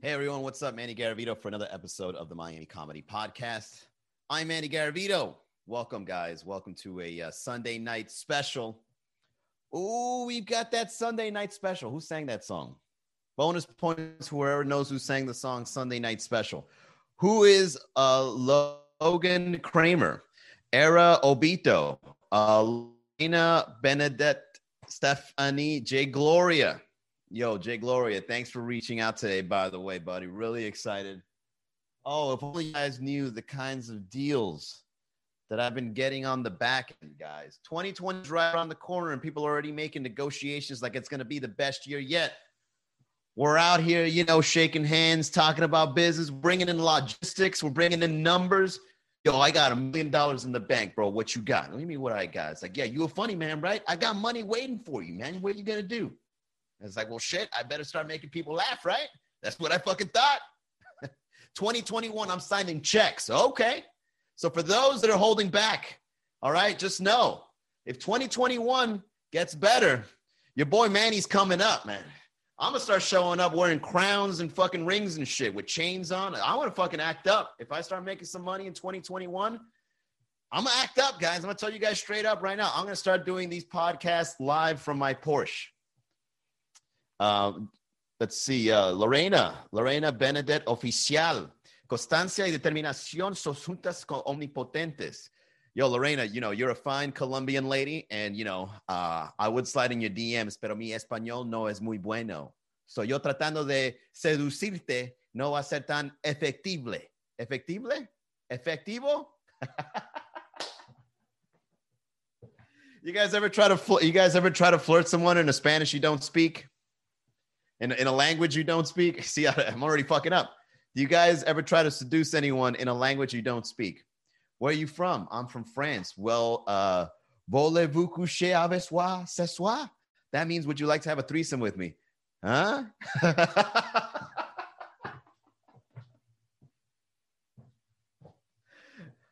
Hey everyone, what's up? Manny Garavito for another episode of the Miami Comedy Podcast. I'm Manny Garavito. Welcome, guys. Welcome to a uh, Sunday night special. Oh, we've got that Sunday night special. Who sang that song? Bonus points, whoever knows who sang the song Sunday Night Special. Who is uh, Logan Kramer, Era Obito, uh, Lena Benedette, Stephanie, J Gloria, Yo, Jay Gloria, thanks for reaching out today, by the way, buddy. Really excited. Oh, if only you guys knew the kinds of deals that I've been getting on the back end, guys. 2020 is right around the corner, and people are already making negotiations like it's going to be the best year yet. We're out here, you know, shaking hands, talking about business, bringing in logistics, we're bringing in numbers. Yo, I got a million dollars in the bank, bro. What you got? Do you mean what I got? It's like, yeah, you a funny man, right? I got money waiting for you, man. What are you going to it's like, well, shit, I better start making people laugh, right? That's what I fucking thought. 2021, I'm signing checks. Okay. So for those that are holding back, all right, just know if 2021 gets better, your boy Manny's coming up, man. I'm gonna start showing up wearing crowns and fucking rings and shit with chains on. I want to fucking act up. If I start making some money in 2021, I'm gonna act up, guys. I'm gonna tell you guys straight up right now. I'm gonna start doing these podcasts live from my Porsche. Um, let's see, uh, Lorena, Lorena Benedette Oficial. Constancia y determinación son juntas omnipotentes. Yo, Lorena, you know, you're a fine Colombian lady, and, you know, uh, I would slide in your DMs, pero mi español no es muy bueno. So yo tratando de seducirte no va a ser tan efectible. ¿Efectible? ¿Efectivo? you guys ever try to fl- you guys ever try to flirt someone in a Spanish you don't speak? In, in a language you don't speak. See, I'm already fucking up. Do you guys ever try to seduce anyone in a language you don't speak? Where are you from? I'm from France. Well, uh, voulez-vous coucher avec moi ce soir? That means, would you like to have a threesome with me? Huh?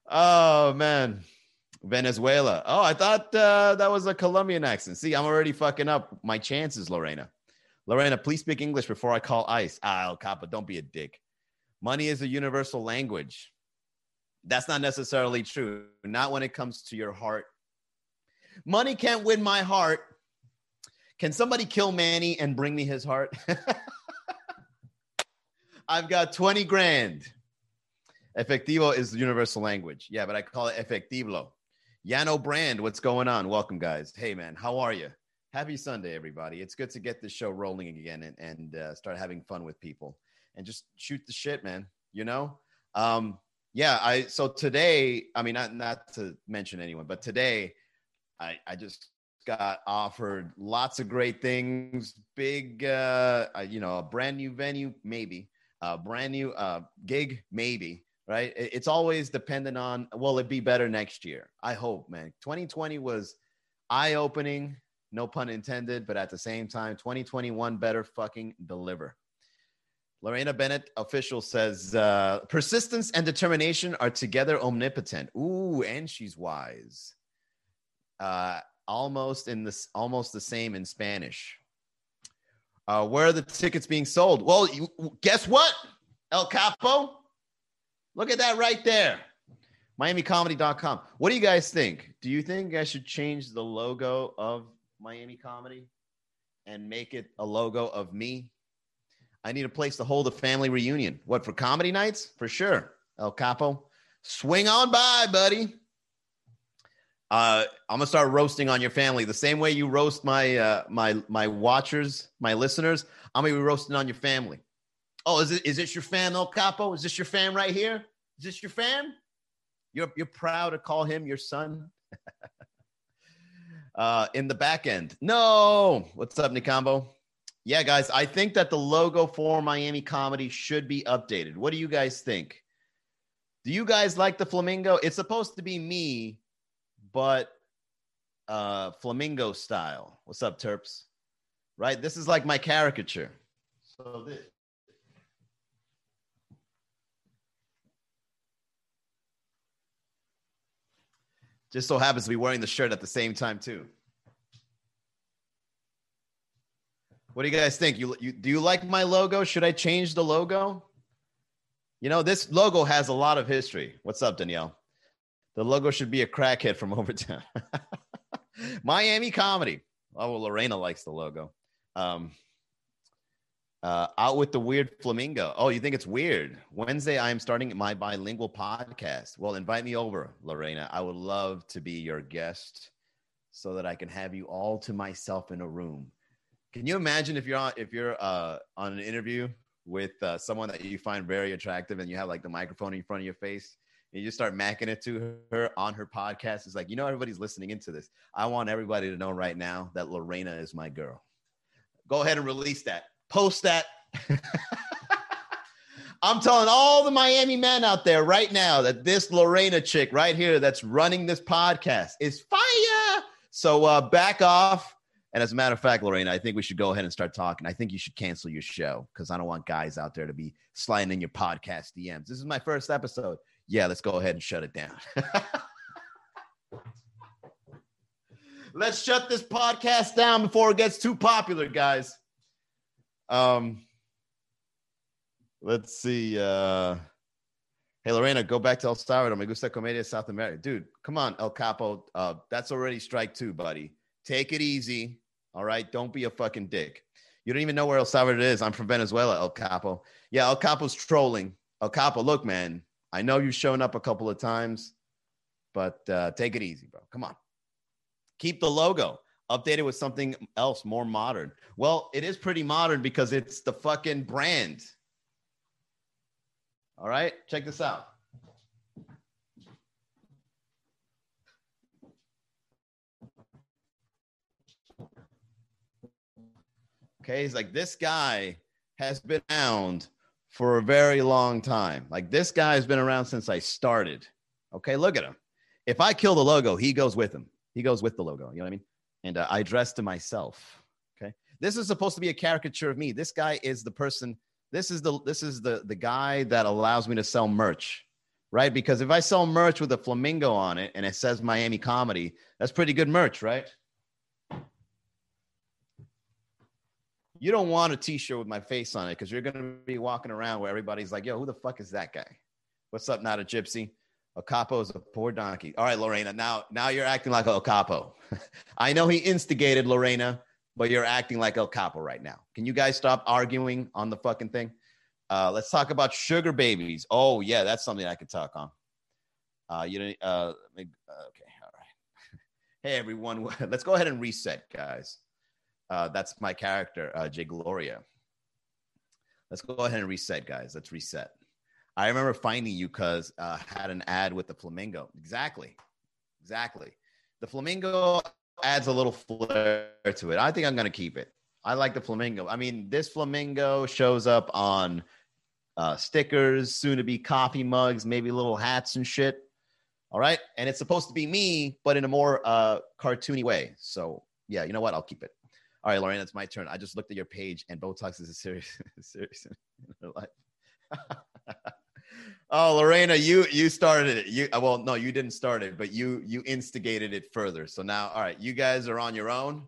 oh, man. Venezuela. Oh, I thought uh, that was a Colombian accent. See, I'm already fucking up my chances, Lorena. Lorena, please speak English before I call ICE. Ah, El don't be a dick. Money is a universal language. That's not necessarily true. Not when it comes to your heart. Money can't win my heart. Can somebody kill Manny and bring me his heart? I've got 20 grand. Efectivo is the universal language. Yeah, but I call it efectivo. Yano Brand, what's going on? Welcome, guys. Hey, man, how are you? Happy Sunday, everybody. It's good to get this show rolling again and, and uh, start having fun with people and just shoot the shit, man. You know? Um, yeah, I so today, I mean, not not to mention anyone, but today I, I just got offered lots of great things, big uh, you know, a brand new venue, maybe, a brand new uh gig, maybe. Right. It's always dependent on will it be better next year? I hope, man. 2020 was eye opening no pun intended, but at the same time, 2021 better fucking deliver. Lorena Bennett official says uh, persistence and determination are together omnipotent. Ooh, and she's wise. Uh, almost in this, almost the same in Spanish. Uh, where are the tickets being sold? Well, you, guess what, El Capo? Look at that right there. MiamiComedy.com. What do you guys think? Do you think I should change the logo of Miami Comedy and make it a logo of me. I need a place to hold a family reunion. What for comedy nights? For sure. El Capo. Swing on by, buddy. Uh, I'm gonna start roasting on your family the same way you roast my uh, my my watchers, my listeners. I'm gonna be roasting on your family. Oh, is it is this your fam, El Capo? Is this your fam right here? Is this your fam? You're you're proud to call him your son. uh, in the back end. No, what's up, Nikambo? Yeah, guys, I think that the logo for Miami Comedy should be updated. What do you guys think? Do you guys like the flamingo? It's supposed to be me, but uh, flamingo style. What's up, Terps? Right? This is like my caricature. So this. Just so happens to be wearing the shirt at the same time, too. What do you guys think? You, you do you like my logo? Should I change the logo? You know, this logo has a lot of history. What's up, Danielle? The logo should be a crackhead from Overtown. Miami comedy. Oh, well, Lorena likes the logo. Um, uh, out with the weird flamingo. Oh, you think it's weird? Wednesday, I am starting my bilingual podcast. Well, invite me over, Lorena. I would love to be your guest so that I can have you all to myself in a room. Can you imagine if you're on if you're uh, on an interview with uh, someone that you find very attractive and you have like the microphone in front of your face and you just start macking it to her on her podcast? It's like you know everybody's listening into this. I want everybody to know right now that Lorena is my girl. Go ahead and release that post that. I'm telling all the Miami men out there right now that this Lorena chick right here that's running this podcast is fire. So uh, back off. And as a matter of fact, Lorena, I think we should go ahead and start talking. I think you should cancel your show because I don't want guys out there to be sliding in your podcast DMs. This is my first episode. Yeah, let's go ahead and shut it down. let's shut this podcast down before it gets too popular, guys. Um, let's see. Uh, hey, Lorena, go back to El Salvador. Me gusta comedia South America. Dude, come on, El Capo. Uh, that's already strike two, buddy. Take it easy. All right. Don't be a fucking dick. You don't even know where El Salvador is. I'm from Venezuela, El Capo. Yeah, El Capo's trolling. El Capo, look, man, I know you've shown up a couple of times, but uh, take it easy, bro. Come on. Keep the logo update it with something else more modern. Well, it is pretty modern because it's the fucking brand. All right, check this out. Okay, he's like, this guy has been around for a very long time. Like, this guy has been around since I started. Okay, look at him. If I kill the logo, he goes with him. He goes with the logo. You know what I mean? And uh, I dress to myself. Okay, this is supposed to be a caricature of me. This guy is the person. This is the this is the the guy that allows me to sell merch, right? Because if I sell merch with a flamingo on it and it says Miami comedy, that's pretty good merch, right? You don't want a T-shirt with my face on it because you're gonna be walking around where everybody's like, "Yo, who the fuck is that guy? What's up, not a gypsy?" A capo is a poor donkey. All right, Lorena. Now, now you're acting like El Capo. I know he instigated Lorena, but you're acting like El Capo right now. Can you guys stop arguing on the fucking thing? Uh, let's talk about sugar babies. Oh yeah, that's something I could talk on. Uh, you know, uh, okay, all right. hey everyone, let's go ahead and reset, guys. Uh, that's my character, uh, Jay Gloria. Let's go ahead and reset, guys. Let's reset. I remember finding you because uh, had an ad with the flamingo. Exactly, exactly. The flamingo adds a little flair to it. I think I'm gonna keep it. I like the flamingo. I mean, this flamingo shows up on uh, stickers, soon to be coffee mugs, maybe little hats and shit. All right, and it's supposed to be me, but in a more uh, cartoony way. So yeah, you know what? I'll keep it. All right, Lorraine, it's my turn. I just looked at your page, and Botox is a serious, serious in life. Oh, Lorena, you you started it. You uh, well, no, you didn't start it, but you you instigated it further. So now, all right, you guys are on your own.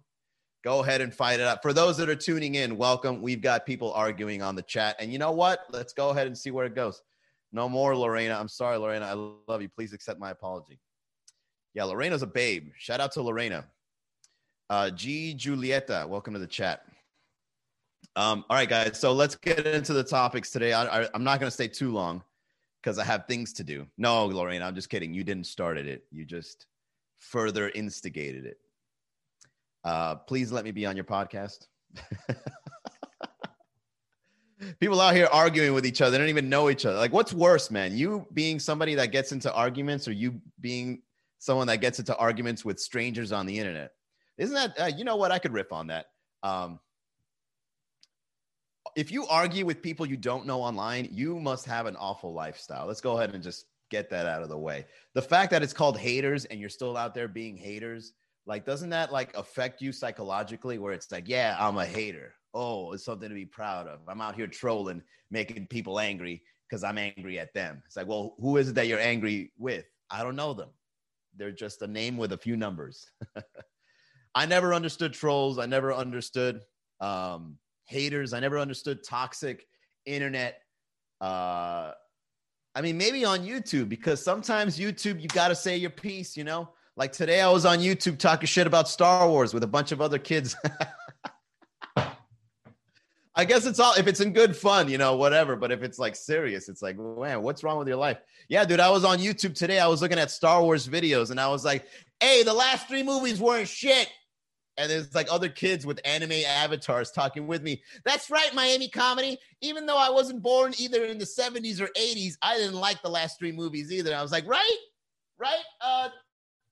Go ahead and fight it out. For those that are tuning in, welcome. We've got people arguing on the chat, and you know what? Let's go ahead and see where it goes. No more, Lorena. I'm sorry, Lorena. I love you. Please accept my apology. Yeah, Lorena's a babe. Shout out to Lorena. Uh, G. Julieta, welcome to the chat. Um, all right, guys. So let's get into the topics today. I, I, I'm not going to stay too long because I have things to do. No, Lorraine, I'm just kidding. You didn't started it. You just further instigated it. Uh, please let me be on your podcast. People out here arguing with each other. They don't even know each other. Like, what's worse, man? You being somebody that gets into arguments, or you being someone that gets into arguments with strangers on the internet? Isn't that? Uh, you know what? I could riff on that. Um, if you argue with people you don't know online, you must have an awful lifestyle. Let's go ahead and just get that out of the way. The fact that it's called haters and you're still out there being haters, like doesn't that like affect you psychologically where it's like, yeah, I'm a hater. Oh, it's something to be proud of. I'm out here trolling, making people angry because I'm angry at them. It's like, well, who is it that you're angry with? I don't know them. They're just a name with a few numbers. I never understood trolls. I never understood um, haters. I never understood toxic internet. Uh, I mean, maybe on YouTube because sometimes YouTube you got to say your piece. You know, like today I was on YouTube talking shit about Star Wars with a bunch of other kids. I guess it's all if it's in good fun, you know, whatever. But if it's like serious, it's like, man, what's wrong with your life? Yeah, dude, I was on YouTube today. I was looking at Star Wars videos and I was like, hey, the last three movies weren't shit. And there's like other kids with anime avatars talking with me. That's right, Miami comedy. Even though I wasn't born either in the 70s or 80s, I didn't like the last three movies either. I was like, right, right, uh,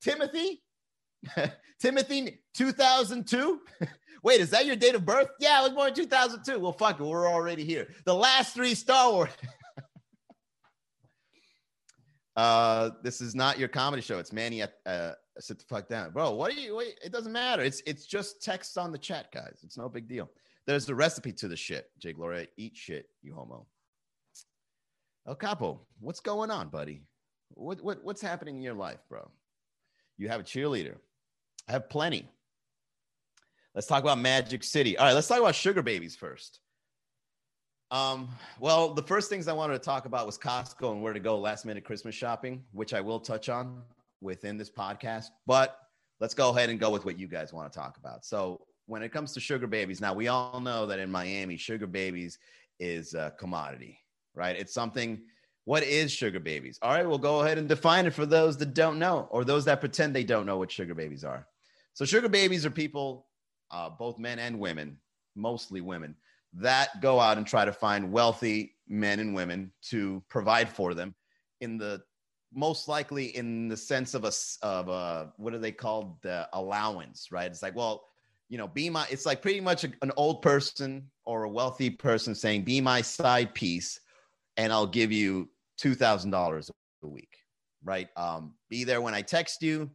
Timothy, Timothy, 2002. Wait, is that your date of birth? Yeah, I was born in 2002. Well, fuck it. We're already here. The last three Star Wars. uh, this is not your comedy show. It's Manny at, uh, sit the fuck down. Bro, what are you, wait, it doesn't matter. It's, it's just text on the chat, guys. It's no big deal. There's the recipe to the shit. Jay Gloria, eat shit, you homo. El Capo, what's going on, buddy? What, what, what's happening in your life, bro? You have a cheerleader. I have plenty. Let's talk about Magic City. All right, let's talk about sugar babies first. Um, well, the first things I wanted to talk about was Costco and where to go last minute Christmas shopping, which I will touch on within this podcast. But let's go ahead and go with what you guys want to talk about. So, when it comes to sugar babies, now we all know that in Miami, sugar babies is a commodity, right? It's something. What is sugar babies? All right, we'll go ahead and define it for those that don't know or those that pretend they don't know what sugar babies are. So, sugar babies are people uh, both men and women, mostly women, that go out and try to find wealthy men and women to provide for them in the most likely in the sense of a of a what are they called? The allowance right? It's like well you know be my it's like pretty much a, an old person or a wealthy person saying be my side piece and i'll give you $2000 a week right? Um, be there when i text you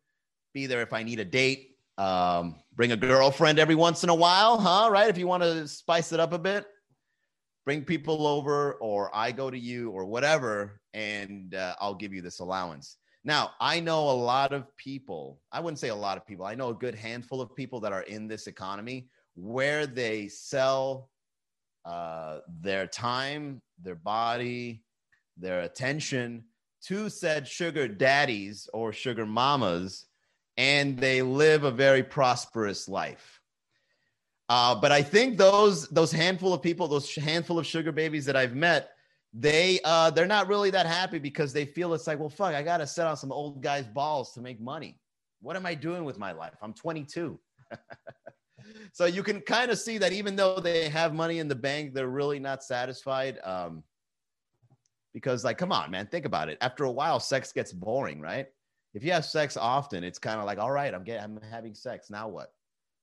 be there if i need a date um, bring a girlfriend every once in a while, huh? Right? If you want to spice it up a bit, bring people over, or I go to you, or whatever, and uh, I'll give you this allowance. Now, I know a lot of people, I wouldn't say a lot of people, I know a good handful of people that are in this economy where they sell uh, their time, their body, their attention to said sugar daddies or sugar mamas and they live a very prosperous life. Uh, but I think those those handful of people, those handful of sugar babies that I've met, they uh, they're not really that happy because they feel it's like, well, fuck, I gotta set on some old guy's balls to make money. What am I doing with my life? I'm 22. so you can kind of see that even though they have money in the bank, they're really not satisfied. Um, because, like, come on, man, think about it. After a while, sex gets boring, right? If you have sex often, it's kind of like, all right, I'm getting, I'm having sex. Now what?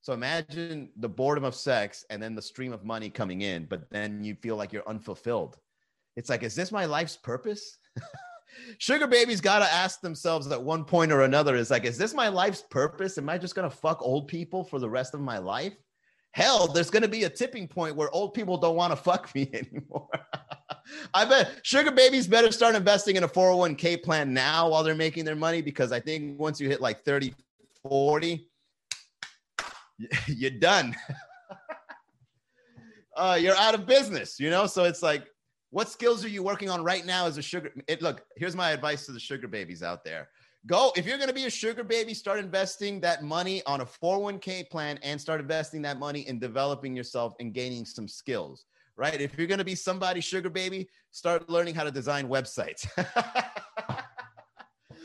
So imagine the boredom of sex and then the stream of money coming in, but then you feel like you're unfulfilled. It's like, is this my life's purpose? Sugar babies got to ask themselves at one point or another is like, is this my life's purpose? Am I just going to fuck old people for the rest of my life? Hell, there's going to be a tipping point where old people don't want to fuck me anymore. I bet sugar babies better start investing in a 401k plan now while they're making their money because I think once you hit like 30, 40, you're done. uh, you're out of business, you know? So it's like, what skills are you working on right now as a sugar? It, look, here's my advice to the sugar babies out there. Go, if you're going to be a sugar baby, start investing that money on a 401k plan and start investing that money in developing yourself and gaining some skills right? If you're going to be somebody sugar baby, start learning how to design websites.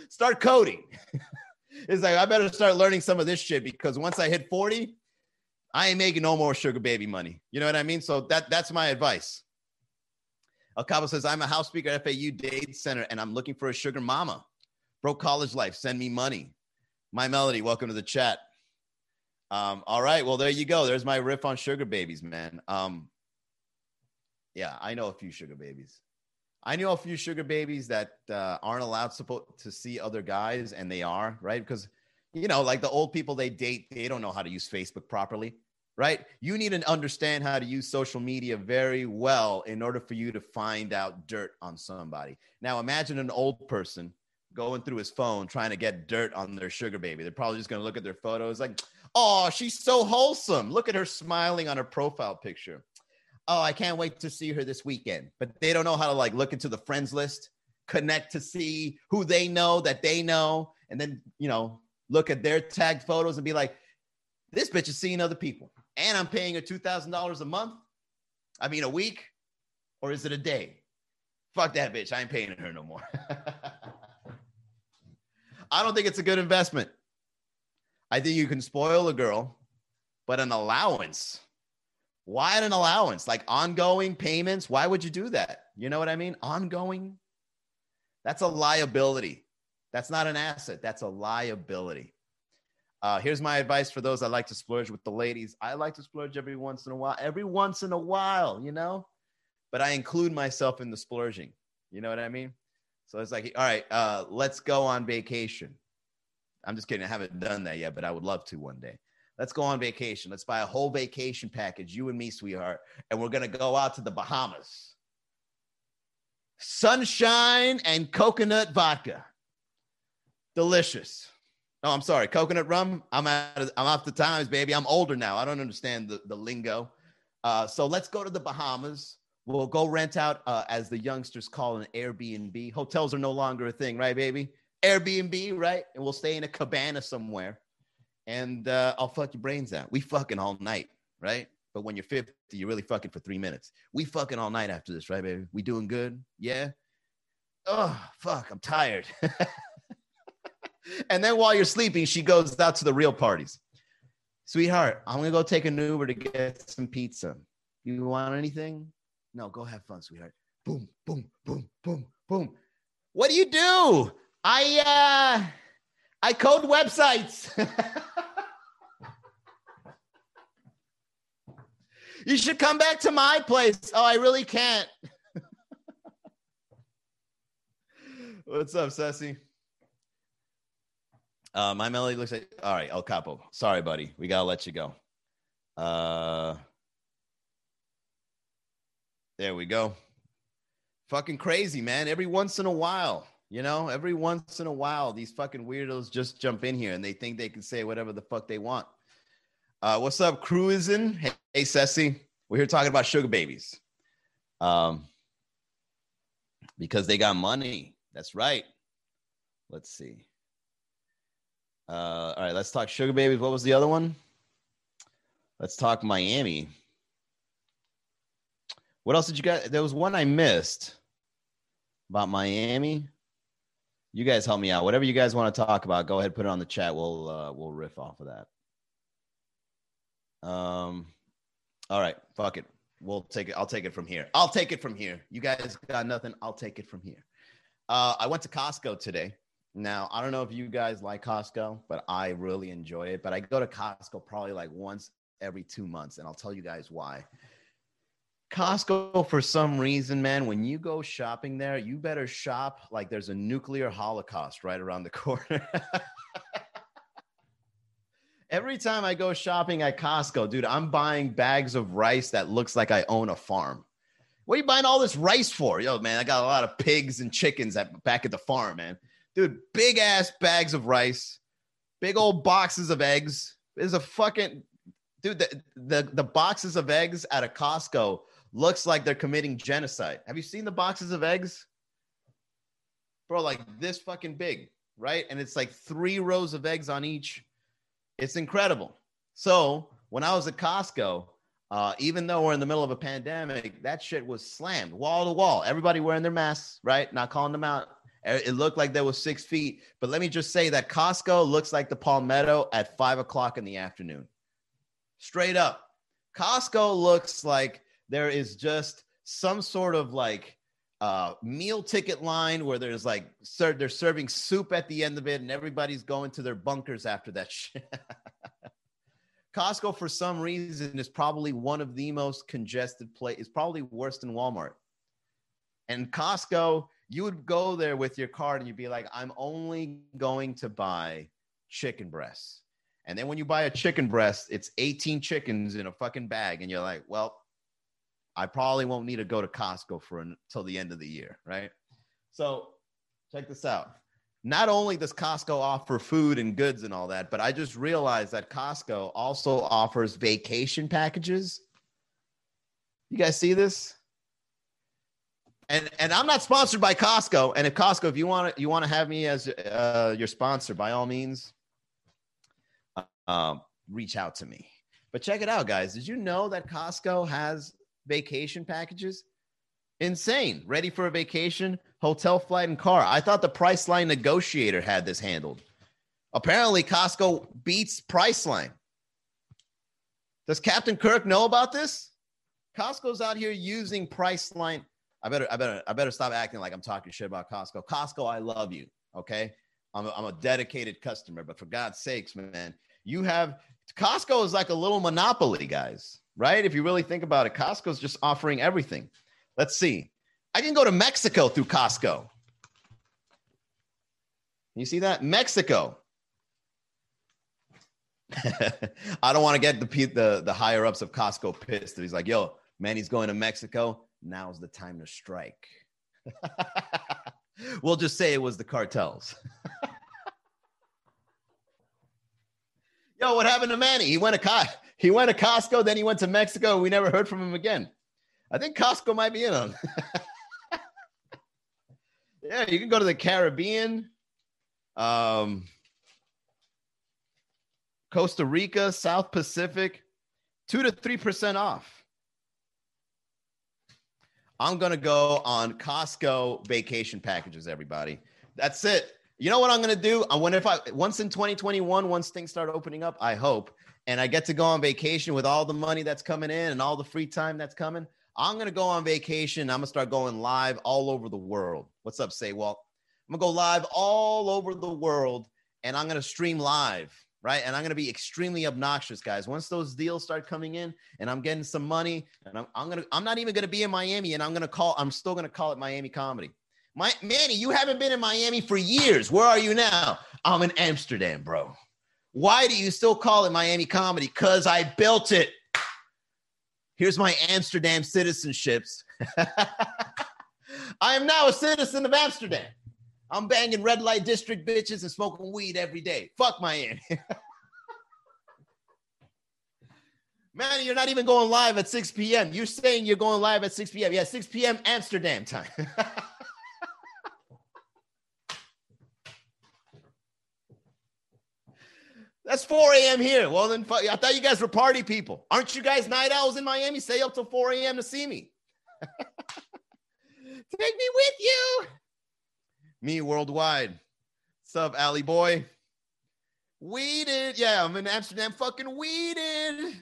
start coding. it's like, I better start learning some of this shit because once I hit 40, I ain't making no more sugar baby money. You know what I mean? So that that's my advice. El says, I'm a house speaker at FAU Dade Center and I'm looking for a sugar mama. Broke college life, send me money. My Melody, welcome to the chat. Um, all right, well, there you go. There's my riff on sugar babies, man. Um, yeah, I know a few sugar babies. I know a few sugar babies that uh, aren't allowed to see other guys, and they are right because you know, like the old people they date, they don't know how to use Facebook properly, right? You need to understand how to use social media very well in order for you to find out dirt on somebody. Now, imagine an old person going through his phone trying to get dirt on their sugar baby. They're probably just going to look at their photos like, oh, she's so wholesome. Look at her smiling on her profile picture oh, I can't wait to see her this weekend. But they don't know how to like look into the friends list, connect to see who they know that they know, and then, you know, look at their tagged photos and be like, this bitch is seeing other people. And I'm paying her $2,000 a month. I mean, a week, or is it a day? Fuck that bitch. I ain't paying her no more. I don't think it's a good investment. I think you can spoil a girl, but an allowance why an allowance? Like ongoing payments? Why would you do that? You know what I mean? Ongoing? That's a liability. That's not an asset. That's a liability. Uh, here's my advice for those that like to splurge with the ladies. I like to splurge every once in a while, every once in a while, you know, but I include myself in the splurging. You know what I mean? So it's like, all right, uh, let's go on vacation. I'm just kidding. I haven't done that yet, but I would love to one day. Let's go on vacation. Let's buy a whole vacation package, you and me, sweetheart. And we're going to go out to the Bahamas. Sunshine and coconut vodka. Delicious. Oh, I'm sorry. Coconut rum. I'm out of, I'm off the times, baby. I'm older now. I don't understand the, the lingo. Uh, so let's go to the Bahamas. We'll go rent out, uh, as the youngsters call an Airbnb. Hotels are no longer a thing, right, baby? Airbnb, right? And we'll stay in a cabana somewhere and uh, I'll fuck your brains out. We fucking all night, right? But when you're 50, you're really fucking for three minutes. We fucking all night after this, right, baby? We doing good? Yeah. Oh, fuck, I'm tired. and then while you're sleeping, she goes out to the real parties. Sweetheart, I'm gonna go take an Uber to get some pizza. You want anything? No, go have fun, sweetheart. Boom, boom, boom, boom, boom. What do you do? I uh I code websites. You should come back to my place. Oh, I really can't. What's up, Ceci? Uh, my melody looks like all right, El Capo. Sorry, buddy. We gotta let you go. Uh there we go. Fucking crazy, man. Every once in a while, you know, every once in a while, these fucking weirdos just jump in here and they think they can say whatever the fuck they want. Uh, what's up, cruising? Hey, hey. We're here talking about sugar babies. Um, because they got money. That's right. Let's see. Uh, all right, let's talk sugar babies. What was the other one? Let's talk Miami. What else did you guys? There was one I missed about Miami. You guys help me out. Whatever you guys want to talk about, go ahead, put it on the chat. We'll uh, we'll riff off of that. Um, all right, fuck it. We'll take it. I'll take it from here. I'll take it from here. You guys got nothing. I'll take it from here. Uh, I went to Costco today. Now, I don't know if you guys like Costco, but I really enjoy it. But I go to Costco probably like once every two months, and I'll tell you guys why. Costco, for some reason, man, when you go shopping there, you better shop like there's a nuclear holocaust right around the corner. Every time I go shopping at Costco, dude, I'm buying bags of rice that looks like I own a farm. What are you buying all this rice for? Yo, man, I got a lot of pigs and chickens at, back at the farm, man. Dude, big ass bags of rice, big old boxes of eggs. There's a fucking dude. The, the the boxes of eggs at a Costco looks like they're committing genocide. Have you seen the boxes of eggs, bro? Like this fucking big, right? And it's like three rows of eggs on each it's incredible. So when I was at Costco, uh, even though we're in the middle of a pandemic, that shit was slammed wall to wall. Everybody wearing their masks, right? Not calling them out. It looked like there was six feet. But let me just say that Costco looks like the Palmetto at five o'clock in the afternoon. Straight up. Costco looks like there is just some sort of like uh, meal ticket line where there's like they're serving soup at the end of it and everybody's going to their bunkers after that shit. Costco, for some reason, is probably one of the most congested place. It's probably worse than Walmart. And Costco, you would go there with your card and you'd be like, I'm only going to buy chicken breasts. And then when you buy a chicken breast, it's 18 chickens in a fucking bag. And you're like, well, I probably won't need to go to Costco for until the end of the year, right? So check this out. Not only does Costco offer food and goods and all that, but I just realized that Costco also offers vacation packages. You guys see this? And and I'm not sponsored by Costco. And if Costco, if you want to you want to have me as uh, your sponsor, by all means, um, reach out to me. But check it out, guys. Did you know that Costco has vacation packages? Insane. Ready for a vacation, hotel, flight, and car. I thought the Priceline negotiator had this handled. Apparently, Costco beats Priceline. Does Captain Kirk know about this? Costco's out here using Priceline. I better, I better, I better stop acting like I'm talking shit about Costco. Costco, I love you. Okay, I'm a, I'm a dedicated customer, but for God's sakes, man, you have Costco is like a little monopoly, guys. Right? If you really think about it, Costco's just offering everything. Let's see. I can go to Mexico through Costco. You see that? Mexico. I don't want to get the, the the higher ups of Costco pissed. He's like, "Yo, man, he's going to Mexico. Now's the time to strike." we'll just say it was the cartels. Yo, what happened to Manny? He went to he went to Costco, then he went to Mexico. We never heard from him again. I think Costco might be in on. yeah, you can go to the Caribbean, um, Costa Rica, South Pacific, two to three percent off. I'm gonna go on Costco vacation packages, everybody. That's it. You know what I'm gonna do? I wonder if I once in 2021, once things start opening up, I hope, and I get to go on vacation with all the money that's coming in and all the free time that's coming. I'm gonna go on vacation. I'm gonna start going live all over the world. What's up, say Walt? I'm gonna go live all over the world, and I'm gonna stream live, right? And I'm gonna be extremely obnoxious, guys. Once those deals start coming in, and I'm getting some money, and I'm, I'm gonna, I'm not even gonna be in Miami, and I'm gonna call, I'm still gonna call it Miami Comedy. My Manny, you haven't been in Miami for years. Where are you now? I'm in Amsterdam, bro. Why do you still call it Miami Comedy? Cause I built it. Here's my Amsterdam citizenships. I am now a citizen of Amsterdam. I'm banging red light district bitches and smoking weed every day. Fuck Miami. Man, you're not even going live at 6 p.m. You're saying you're going live at 6 p.m. Yeah, 6 p.m. Amsterdam time. That's 4 a.m. here. Well, then I thought you guys were party people. Aren't you guys night owls in Miami? Stay up till 4 a.m. to see me. Take me with you. Me worldwide. Up, Alley boy? Weeded. Yeah, I'm in Amsterdam fucking weeded.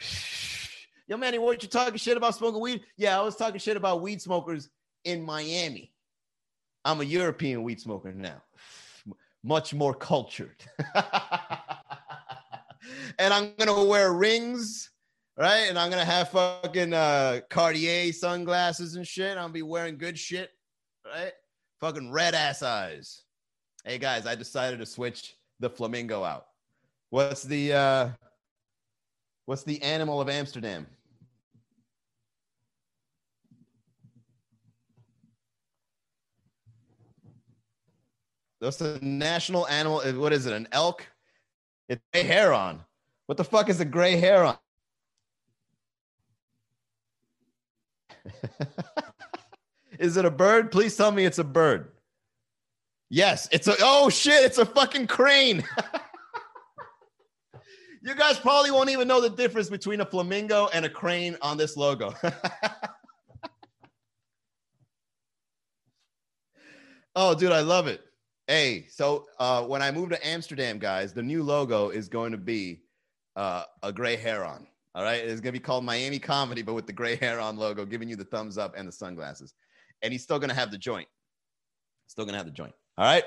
Yo, Manny, what you talking shit about smoking weed? Yeah, I was talking shit about weed smokers in Miami. I'm a European weed smoker now, much more cultured. and I'm gonna wear rings, right? And I'm gonna have fucking uh, Cartier sunglasses and shit. I'll be wearing good shit, right? Fucking red ass eyes. Hey guys, I decided to switch the flamingo out. What's the uh, what's the animal of Amsterdam? That's the national animal. What is it? An elk? It's a heron. What the fuck is a gray heron? is it a bird? Please tell me it's a bird. Yes, it's a oh shit, it's a fucking crane. you guys probably won't even know the difference between a flamingo and a crane on this logo. oh, dude, I love it. Hey, so uh, when I move to Amsterdam, guys, the new logo is going to be uh, a gray heron. All right, it's going to be called Miami Comedy, but with the gray heron logo, giving you the thumbs up and the sunglasses. And he's still going to have the joint. Still going to have the joint. All right,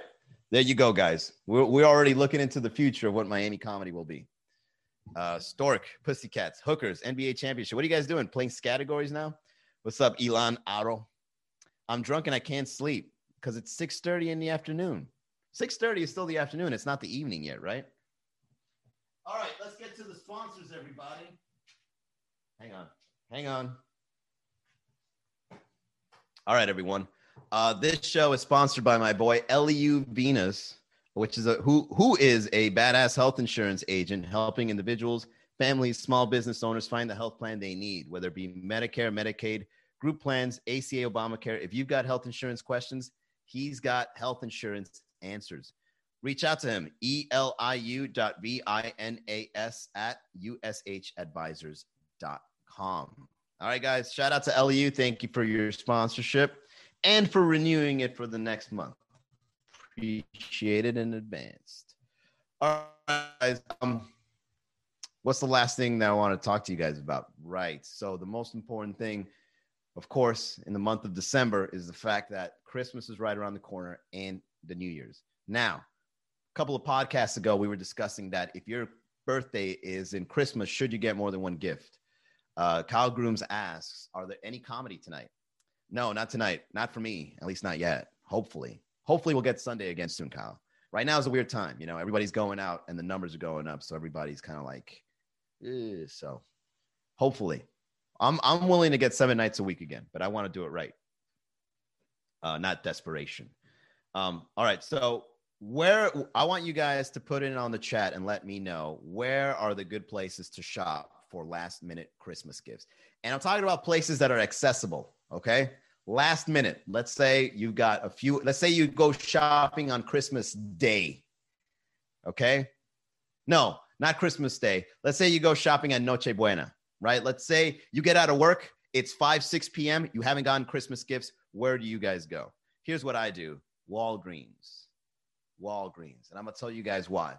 there you go, guys. We're, we're already looking into the future of what Miami Comedy will be. Uh, Stork, Pussycats, Hookers, NBA Championship. What are you guys doing? Playing categories now? What's up, Elon Aro? I'm drunk and I can't sleep because it's 6:30 in the afternoon. 6:30 is still the afternoon. It's not the evening yet, right? All right, let's the sponsors, everybody. Hang on. Hang on. All right, everyone. Uh, this show is sponsored by my boy Eliu Vinas, which is a who who is a badass health insurance agent helping individuals, families, small business owners find the health plan they need, whether it be Medicare, Medicaid, group plans, ACA, Obamacare. If you've got health insurance questions, he's got health insurance answers. Reach out to him, eliu.vinas at ushadvisors.com. All right, guys. Shout out to LEU. Thank you for your sponsorship and for renewing it for the next month. Appreciate it in advance. All right, guys. Um, what's the last thing that I want to talk to you guys about? Right. So, the most important thing, of course, in the month of December is the fact that Christmas is right around the corner and the New Year's. Now, a couple of podcasts ago, we were discussing that if your birthday is in Christmas, should you get more than one gift? Uh, Kyle Grooms asks, Are there any comedy tonight? No, not tonight. Not for me, at least not yet. Hopefully. Hopefully, we'll get Sunday again soon, Kyle. Right now is a weird time. You know, everybody's going out and the numbers are going up. So everybody's kind of like, so hopefully. I'm, I'm willing to get seven nights a week again, but I want to do it right. Uh, not desperation. Um, all right. So where I want you guys to put in on the chat and let me know where are the good places to shop for last minute Christmas gifts. And I'm talking about places that are accessible. Okay. Last minute. Let's say you've got a few, let's say you go shopping on Christmas Day. Okay. No, not Christmas Day. Let's say you go shopping on Noche Buena, right? Let's say you get out of work. It's 5, 6 p.m. You haven't gotten Christmas gifts. Where do you guys go? Here's what I do Walgreens. Walgreens. And I'm going to tell you guys why.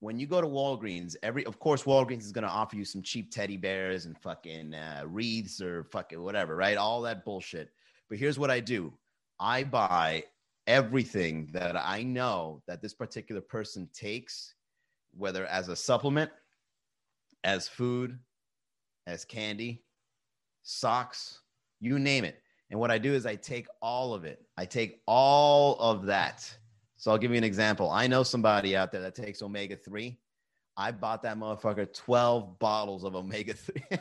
When you go to Walgreens, every of course Walgreens is going to offer you some cheap teddy bears and fucking uh, wreaths or fucking whatever, right? All that bullshit. But here's what I do. I buy everything that I know that this particular person takes, whether as a supplement, as food, as candy, socks, you name it. And what I do is I take all of it. I take all of that. So I'll give you an example. I know somebody out there that takes omega 3. I bought that motherfucker 12 bottles of omega 3.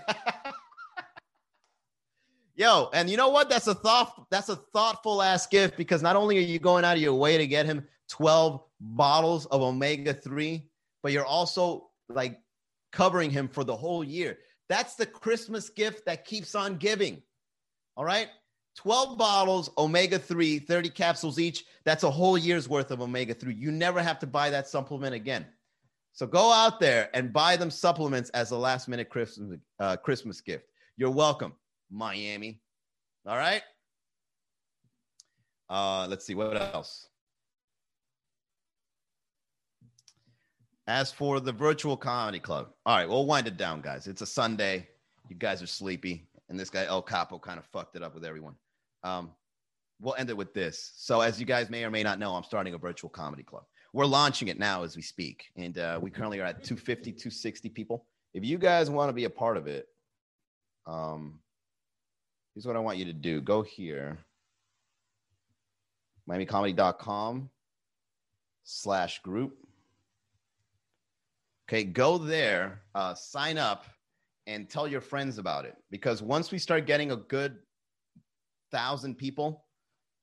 Yo, and you know what? That's a thought that's a thoughtful ass gift because not only are you going out of your way to get him 12 bottles of omega 3, but you're also like covering him for the whole year. That's the Christmas gift that keeps on giving. All right? 12 bottles, omega 3, 30 capsules each. That's a whole year's worth of omega 3. You never have to buy that supplement again. So go out there and buy them supplements as a last minute Christmas, uh, Christmas gift. You're welcome, Miami. All right. Uh, let's see what else. As for the virtual comedy club, all right, we'll wind it down, guys. It's a Sunday. You guys are sleepy, and this guy El Capo kind of fucked it up with everyone. Um, we'll end it with this. So, as you guys may or may not know, I'm starting a virtual comedy club. We're launching it now as we speak, and uh, we currently are at 250, 260 people. If you guys want to be a part of it, um, here's what I want you to do go here, miamicomedy.com slash group. Okay, go there, uh, sign up, and tell your friends about it. Because once we start getting a good thousand people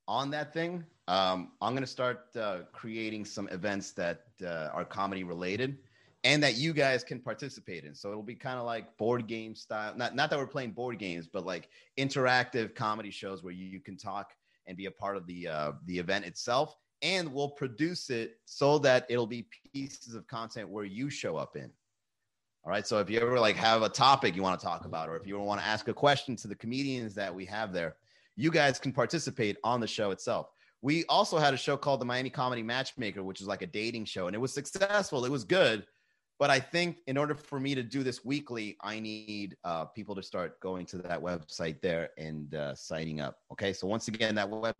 on that thing, um, I'm going to start uh, creating some events that uh, are comedy related and that you guys can participate in. So it'll be kind of like board game style. Not, not that we're playing board games, but like interactive comedy shows where you, you can talk and be a part of the uh, the event itself. And we'll produce it so that it'll be pieces of content where you show up in. All right. So if you ever like have a topic you want to talk about, or if you want to ask a question to the comedians that we have there, you guys can participate on the show itself. We also had a show called the Miami Comedy Matchmaker, which is like a dating show, and it was successful. It was good. But I think in order for me to do this weekly, I need uh, people to start going to that website there and uh, signing up. Okay. So once again, that website